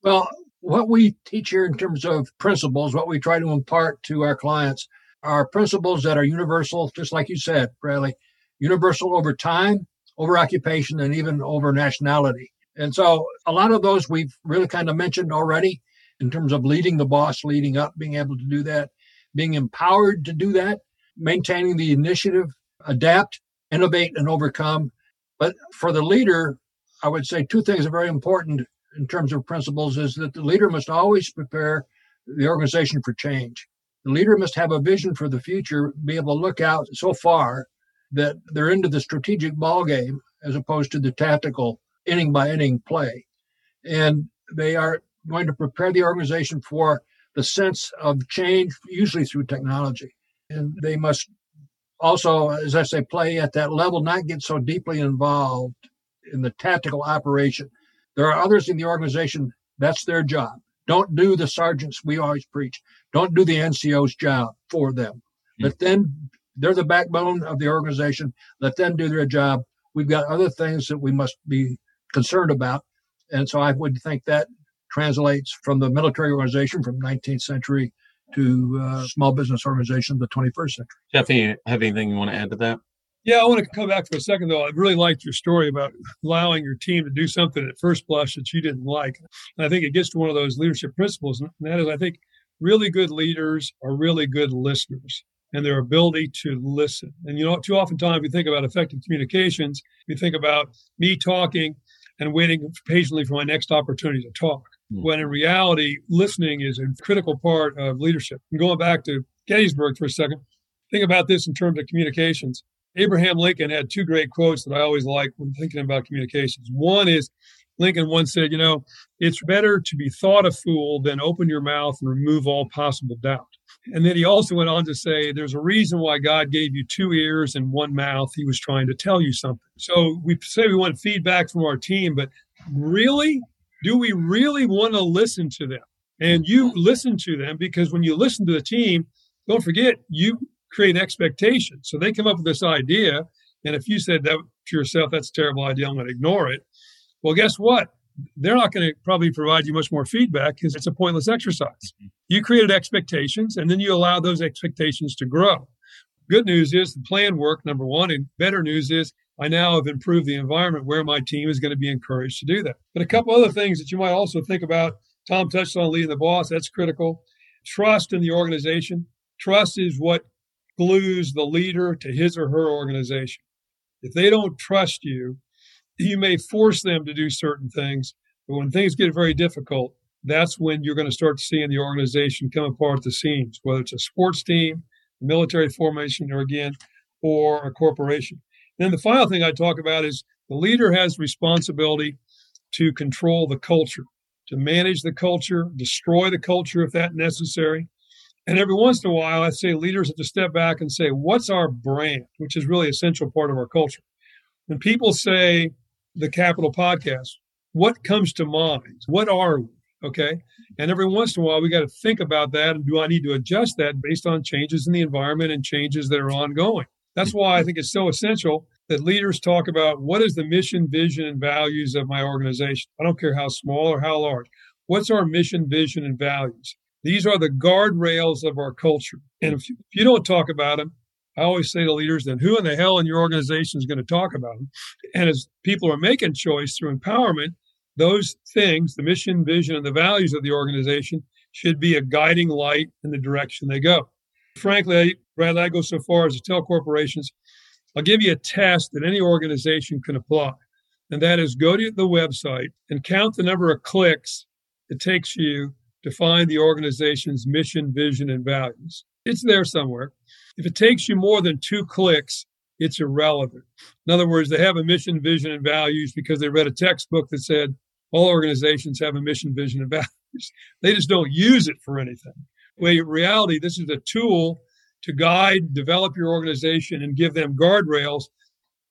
Well, what we teach here in terms of principles, what we try to impart to our clients are principles that are universal, just like you said, Bradley, universal over time, over occupation, and even over nationality. And so a lot of those we've really kind of mentioned already in terms of leading the boss, leading up, being able to do that, being empowered to do that, maintaining the initiative, adapt, innovate, and overcome. But for the leader, I would say two things are very important in terms of principles is that the leader must always prepare the organization for change. The leader must have a vision for the future, be able to look out so far that they're into the strategic ball game as opposed to the tactical inning by inning play. And they are going to prepare the organization for the sense of change, usually through technology. And they must also, as I say, play at that level, not get so deeply involved in the tactical operation. There are others in the organization, that's their job. Don't do the sergeants we always preach. Don't do the NCO's job for them. Mm-hmm. Let them, they're the backbone of the organization. Let them do their job. We've got other things that we must be concerned about. And so I would think that translates from the military organization from 19th century to uh, small business organization of the 21st century. Jeff, have anything you want to add to that? Yeah, I want to come back for a second though. I really liked your story about allowing your team to do something at first blush that you didn't like. And I think it gets to one of those leadership principles, and that is I think really good leaders are really good listeners and their ability to listen. And you know, too often times we think about effective communications, we think about me talking and waiting patiently for my next opportunity to talk. Mm-hmm. When in reality, listening is a critical part of leadership. And going back to Gettysburg for a second, think about this in terms of communications. Abraham Lincoln had two great quotes that I always like when thinking about communications. One is Lincoln once said, You know, it's better to be thought a fool than open your mouth and remove all possible doubt. And then he also went on to say, There's a reason why God gave you two ears and one mouth. He was trying to tell you something. So we say we want feedback from our team, but really, do we really want to listen to them? And you listen to them because when you listen to the team, don't forget, you create expectations. So they come up with this idea. And if you said that to yourself, that's a terrible idea, I'm going to ignore it. Well, guess what? They're not going to probably provide you much more feedback because it's a pointless exercise. Mm-hmm. You created expectations and then you allow those expectations to grow. Good news is the plan worked, number one. And better news is I now have improved the environment where my team is going to be encouraged to do that. But a couple other things that you might also think about Tom touched on leading the boss, that's critical. Trust in the organization. Trust is what glues the leader to his or her organization. If they don't trust you, you may force them to do certain things, but when things get very difficult, that's when you're going to start seeing the organization come apart at the seams, whether it's a sports team, military formation, or again, or a corporation. Then the final thing I talk about is the leader has responsibility to control the culture, to manage the culture, destroy the culture if that necessary, and every once in a while, I'd say leaders have to step back and say, what's our brand, which is really a central part of our culture. When people say the Capital Podcast, what comes to mind? What are we? Okay. And every once in a while, we got to think about that. And do I need to adjust that based on changes in the environment and changes that are ongoing? That's why I think it's so essential that leaders talk about what is the mission, vision, and values of my organization. I don't care how small or how large. What's our mission, vision, and values? These are the guardrails of our culture. And if you, if you don't talk about them, I always say to leaders, then who in the hell in your organization is going to talk about them? And as people are making choice through empowerment, those things, the mission, vision, and the values of the organization should be a guiding light in the direction they go. Frankly, Brad, I go so far as to tell corporations, I'll give you a test that any organization can apply. And that is go to the website and count the number of clicks it takes you define the organization's mission, vision, and values. It's there somewhere. If it takes you more than two clicks, it's irrelevant. In other words, they have a mission, vision, and values because they read a textbook that said all organizations have a mission, vision, and values. They just don't use it for anything. Well, in reality, this is a tool to guide, develop your organization, and give them guardrails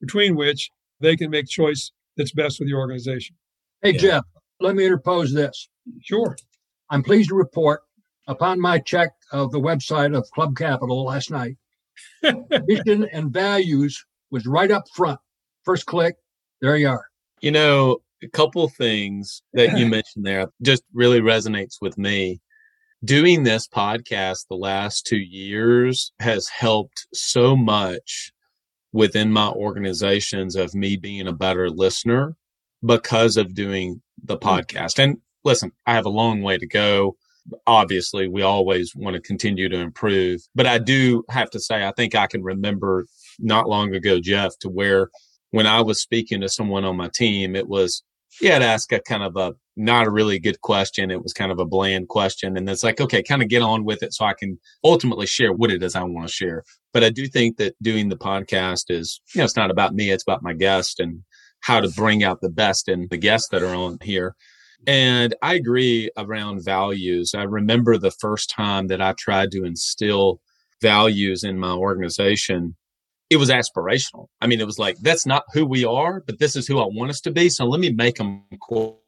between which they can make choice that's best for the organization. Hey, yeah. Jeff, let me interpose this. Sure. I'm pleased to report upon my check of the website of Club Capital last night, vision and values was right up front. First click, there you are. You know, a couple things that you mentioned there just really resonates with me. Doing this podcast the last two years has helped so much within my organizations of me being a better listener because of doing the hmm. podcast. And listen, I have a long way to go. Obviously, we always want to continue to improve, but I do have to say, I think I can remember not long ago, Jeff, to where when I was speaking to someone on my team, it was, had to ask a kind of a not a really good question. It was kind of a bland question. And it's like, okay, kind of get on with it so I can ultimately share what it is I want to share. But I do think that doing the podcast is, you know, it's not about me, it's about my guest and how to bring out the best in the guests that are on here. And I agree around values. I remember the first time that I tried to instill values in my organization it was aspirational. I mean, it was like, that's not who we are, but this is who I want us to be. So let me make them core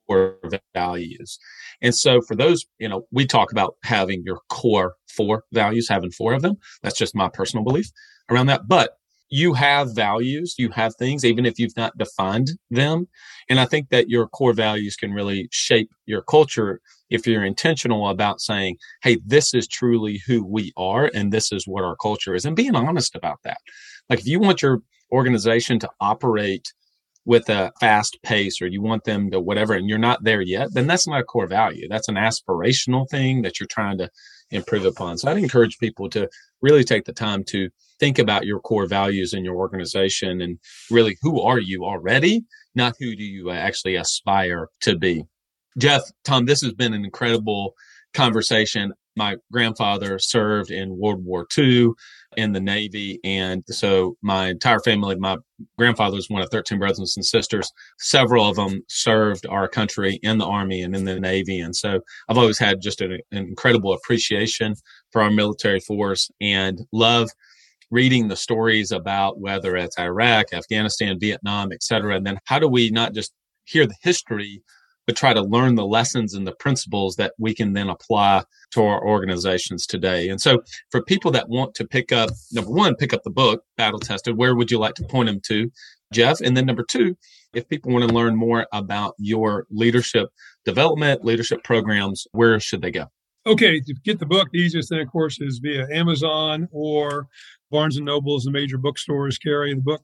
values. And so for those, you know, we talk about having your core four values, having four of them. That's just my personal belief around that. But you have values, you have things, even if you've not defined them. And I think that your core values can really shape your culture if you're intentional about saying, Hey, this is truly who we are. And this is what our culture is and being honest about that. Like if you want your organization to operate with a fast pace or you want them to whatever and you're not there yet, then that's not a core value. That's an aspirational thing that you're trying to improve upon. So I'd encourage people to really take the time to think about your core values in your organization and really who are you already, not who do you uh, actually aspire to be. Jeff, Tom, this has been an incredible conversation. My grandfather served in World War II in the Navy. And so my entire family, my grandfather was one of 13 brothers and sisters. Several of them served our country in the Army and in the Navy. And so I've always had just an, an incredible appreciation for our military force and love reading the stories about whether it's Iraq, Afghanistan, Vietnam, et cetera. And then how do we not just hear the history, but try to learn the lessons and the principles that we can then apply to our organizations today. And so for people that want to pick up, number one, pick up the book, Battle Tested, where would you like to point them to, Jeff? And then number two, if people want to learn more about your leadership development, leadership programs, where should they go? Okay, to get the book, the easiest thing, of course, is via Amazon or Barnes and Nobles, the major bookstores carry the book.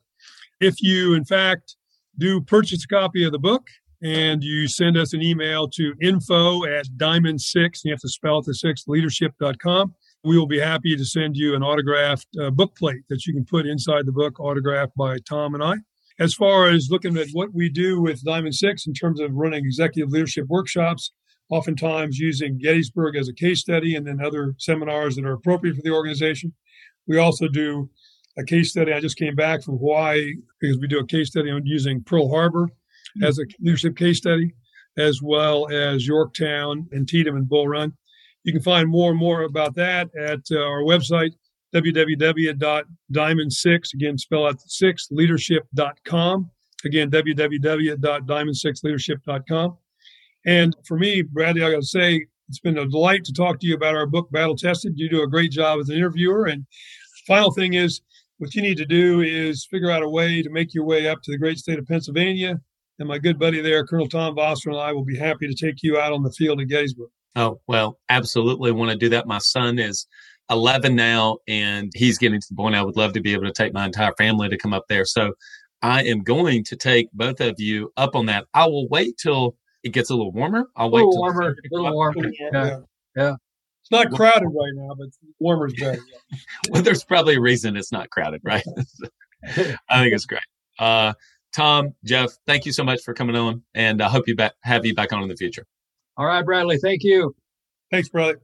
If you, in fact, do purchase a copy of the book, and you send us an email to info at diamond six, you have to spell it the six, leadership.com. We will be happy to send you an autographed uh, book plate that you can put inside the book, autographed by Tom and I. As far as looking at what we do with Diamond Six in terms of running executive leadership workshops, oftentimes using Gettysburg as a case study and then other seminars that are appropriate for the organization. We also do a case study. I just came back from Hawaii because we do a case study on using Pearl Harbor as a leadership case study, as well as Yorktown, and Antietam, and Bull Run. You can find more and more about that at uh, our website, www.diamond6, again, spell out 6, leadership.com. Again, www.diamond6leadership.com. And for me, Bradley, I got to say, it's been a delight to talk to you about our book, Battle Tested. You do a great job as an interviewer. And final thing is, what you need to do is figure out a way to make your way up to the great state of Pennsylvania, and my good buddy there, Colonel Tom Vossler, and I will be happy to take you out on the field at Gettysburg. Oh, well, absolutely want to do that. My son is 11 now, and he's getting to the point I would love to be able to take my entire family to come up there. So I am going to take both of you up on that. I will wait till it gets a little warmer. I'll wait till warmer, a little warmer. Yeah. yeah. yeah. It's not crowded right now, but warmer is better. well, there's probably a reason it's not crowded, right? I think it's great. Uh, Tom, Jeff, thank you so much for coming on, and I hope you back, have you back on in the future. All right, Bradley. Thank you. Thanks, Bradley.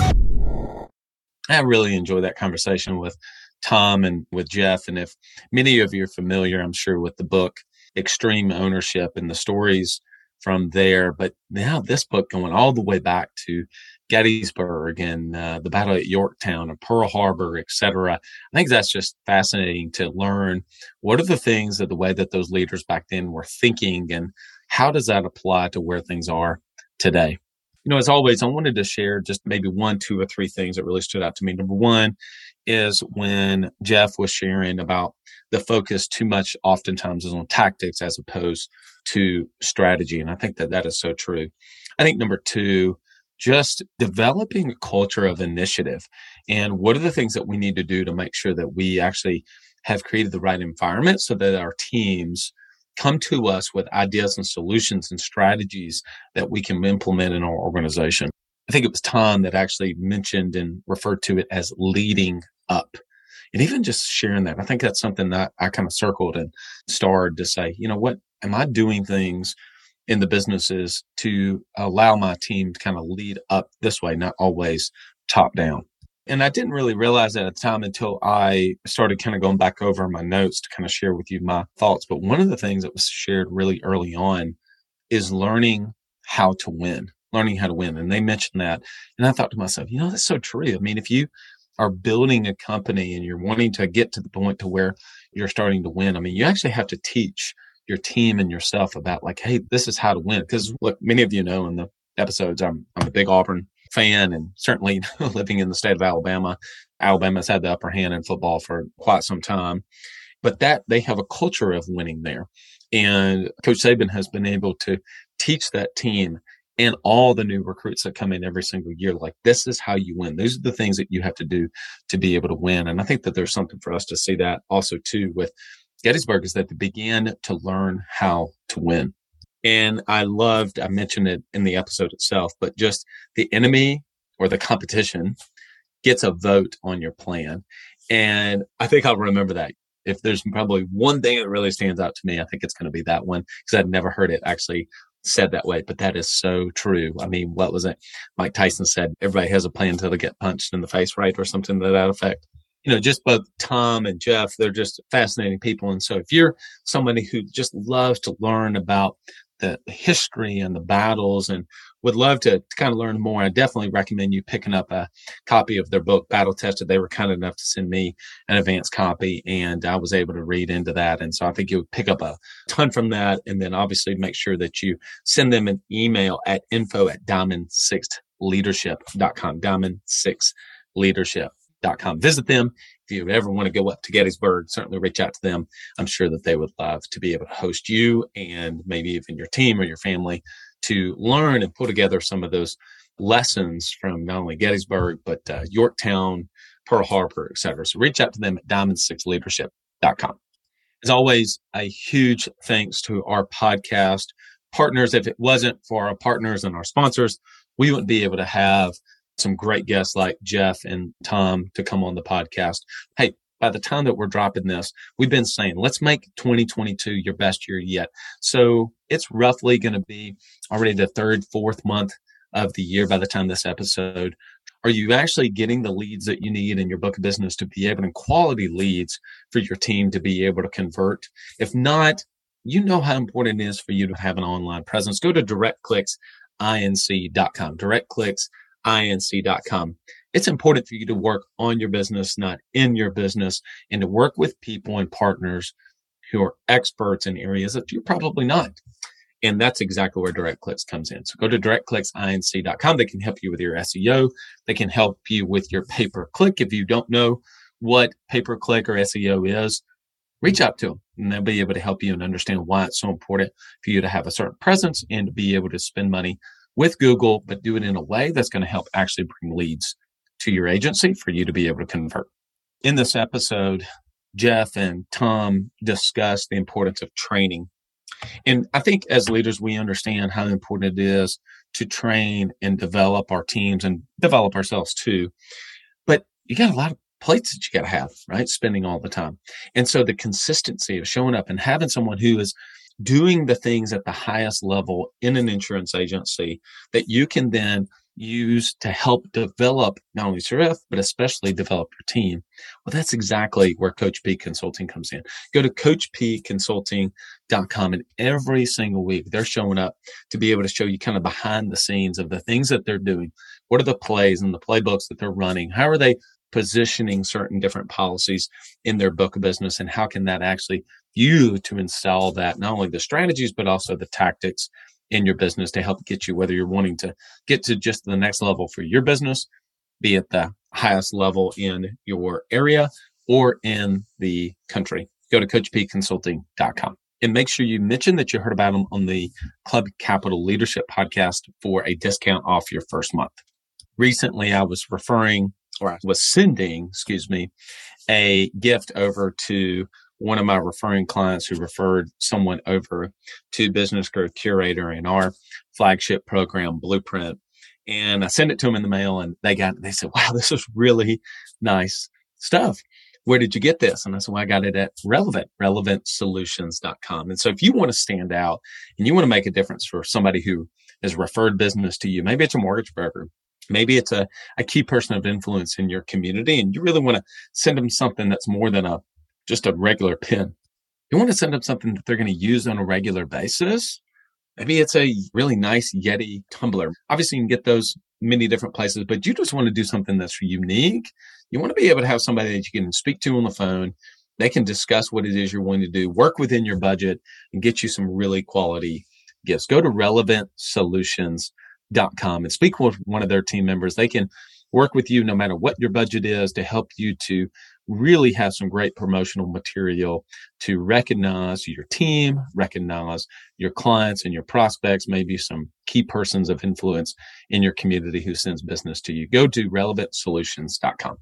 I really enjoyed that conversation with Tom and with Jeff. And if many of you are familiar, I'm sure, with the book Extreme Ownership and the stories from there. But now this book going all the way back to Gettysburg and uh, the battle at Yorktown and Pearl Harbor, et cetera. I think that's just fascinating to learn what are the things that the way that those leaders back then were thinking and how does that apply to where things are today? You know, as always, I wanted to share just maybe one, two, or three things that really stood out to me. Number one is when Jeff was sharing about the focus too much oftentimes is on tactics as opposed to strategy. And I think that that is so true. I think number two, just developing a culture of initiative and what are the things that we need to do to make sure that we actually have created the right environment so that our teams come to us with ideas and solutions and strategies that we can implement in our organization. I think it was Tom that actually mentioned and referred to it as leading up. And even just sharing that, I think that's something that I kind of circled and starred to say, you know, what am I doing things in the businesses to allow my team to kind of lead up this way, not always top down. And I didn't really realize that at the time until I started kind of going back over my notes to kind of share with you my thoughts. But one of the things that was shared really early on is learning how to win, learning how to win. And they mentioned that. And I thought to myself, you know, that's so true. I mean, if you are building a company and you're wanting to get to the point to where you're starting to win, I mean, you actually have to teach your team and yourself about like, hey, this is how to win. Because look, many of you know in the episodes, I'm I'm a big Auburn fan, and certainly living in the state of Alabama, Alabama's had the upper hand in football for quite some time. But that they have a culture of winning there, and Coach Saban has been able to teach that team and all the new recruits that come in every single year like this is how you win these are the things that you have to do to be able to win and i think that there's something for us to see that also too with Gettysburg is that they began to learn how to win. And I loved, I mentioned it in the episode itself, but just the enemy or the competition gets a vote on your plan. And I think I'll remember that. If there's probably one thing that really stands out to me, I think it's going to be that one because I'd never heard it actually said that way, but that is so true. I mean, what was it? Mike Tyson said, everybody has a plan until they get punched in the face, right? Or something to that effect you know, just both Tom and Jeff, they're just fascinating people. And so if you're somebody who just loves to learn about the history and the battles and would love to, to, kind of learn more, I definitely recommend you picking up a copy of their book, Battle Tested. They were kind enough to send me an advance copy and I was able to read into that. And so I think you would pick up a ton from that. And then obviously make sure that you send them an email at info at diamond6leadership.com, diamond6leadership com. Visit them. If you ever want to go up to Gettysburg, certainly reach out to them. I'm sure that they would love to be able to host you and maybe even your team or your family to learn and pull together some of those lessons from not only Gettysburg, but uh, Yorktown, Pearl Harbor, et cetera. So reach out to them at diamond6leadership.com. As always, a huge thanks to our podcast partners. If it wasn't for our partners and our sponsors, we wouldn't be able to have some great guests like Jeff and Tom to come on the podcast. Hey, by the time that we're dropping this, we've been saying, let's make 2022 your best year yet. So it's roughly going to be already the third, fourth month of the year by the time this episode. Are you actually getting the leads that you need in your book of business to be able to quality leads for your team to be able to convert? If not, you know how important it is for you to have an online presence. Go to directclicksinc.com. Directclicks inc.com. It's important for you to work on your business, not in your business, and to work with people and partners who are experts in areas that you're probably not. And that's exactly where Direct Clicks comes in. So go to directclicksinc.com. They can help you with your SEO. They can help you with your pay per click. If you don't know what pay per click or SEO is, reach out to them and they'll be able to help you and understand why it's so important for you to have a certain presence and to be able to spend money with Google, but do it in a way that's going to help actually bring leads to your agency for you to be able to convert. In this episode, Jeff and Tom discussed the importance of training. And I think as leaders, we understand how important it is to train and develop our teams and develop ourselves too. But you got a lot of plates that you got to have, right? Spending all the time. And so the consistency of showing up and having someone who is doing the things at the highest level in an insurance agency that you can then use to help develop not only Surf, but especially develop your team. Well, that's exactly where Coach P Consulting comes in. Go to coachpconsulting.com and every single week they're showing up to be able to show you kind of behind the scenes of the things that they're doing What are the plays and the playbooks that they're running? How are they positioning certain different policies in their book of business? And how can that actually you to install that, not only the strategies, but also the tactics in your business to help get you, whether you're wanting to get to just the next level for your business, be at the highest level in your area or in the country. Go to coachpconsulting.com and make sure you mention that you heard about them on the Club Capital Leadership podcast for a discount off your first month. Recently, I was referring or I was sending, excuse me, a gift over to one of my referring clients who referred someone over to Business Growth Curator in our flagship program, Blueprint. And I sent it to them in the mail and they got, they said, wow, this is really nice stuff. Where did you get this? And I said, well, I got it at Relevant, relevantsolutions.com. And so if you want to stand out and you want to make a difference for somebody who has referred business to you, maybe it's a mortgage broker, maybe it's a, a key person of influence in your community and you really want to send them something that's more than a just a regular pin. You want to send them something that they're going to use on a regular basis. Maybe it's a really nice Yeti tumbler. Obviously, you can get those many different places, but you just want to do something that's unique. You want to be able to have somebody that you can speak to on the phone. They can discuss what it is you're wanting to do, work within your budget, and get you some really quality gifts. Go to relevantsolutions.com and speak with one of their team members. They can work with you no matter what your budget is to help you to really have some great promotional material to recognize your team, recognize your clients and your prospects, maybe some key persons of influence in your community who sends business to you. Go to relevantsolutions.com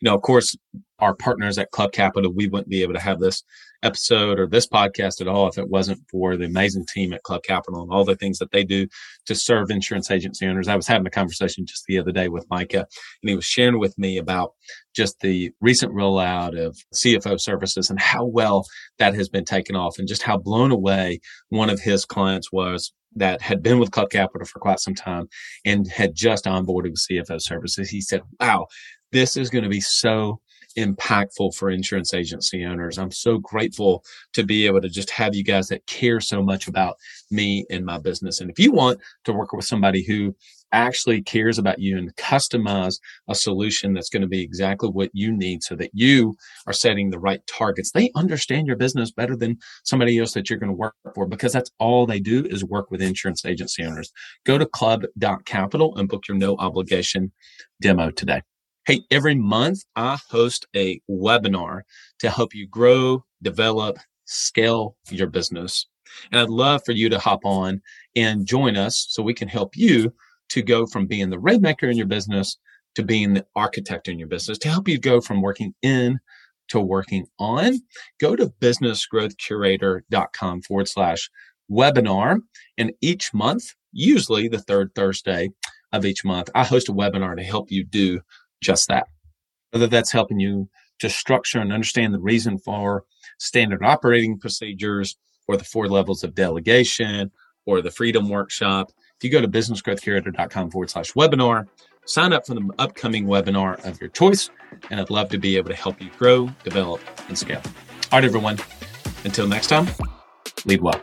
you know, of course, our partners at Club Capital, we wouldn't be able to have this episode or this podcast at all if it wasn't for the amazing team at Club Capital and all the things that they do to serve insurance agency owners. I was having a conversation just the other day with Micah, and he was sharing with me about just the recent rollout of CFO services and how well that has been taken off and just how blown away one of his clients was that had been with Club Capital for quite some time and had just onboarded with CFO services. He said, wow, this is going to be so impactful for insurance agency owners. I'm so grateful to be able to just have you guys that care so much about me and my business. And if you want to work with somebody who actually cares about you and customize a solution that's going to be exactly what you need so that you are setting the right targets. They understand your business better than somebody else that you're going to work for because that's all they do is work with insurance agency owners. Go to club.capital and book your no obligation demo today. Hey, every month I host a webinar to help you grow, develop, scale your business. And I'd love for you to hop on and join us so we can help you to go from being the rainmaker in your business to being the architect in your business to help you go from working in to working on. Go to businessgrowthcurator.com forward slash webinar. And each month, usually the third Thursday of each month, I host a webinar to help you do just that. Whether that's helping you to structure and understand the reason for standard operating procedures or the four levels of delegation or the freedom workshop. If you go to businessgrowthcurator.com forward slash webinar, sign up for the upcoming webinar of your choice. And I'd love to be able to help you grow, develop, and scale. All right, everyone. Until next time, lead well.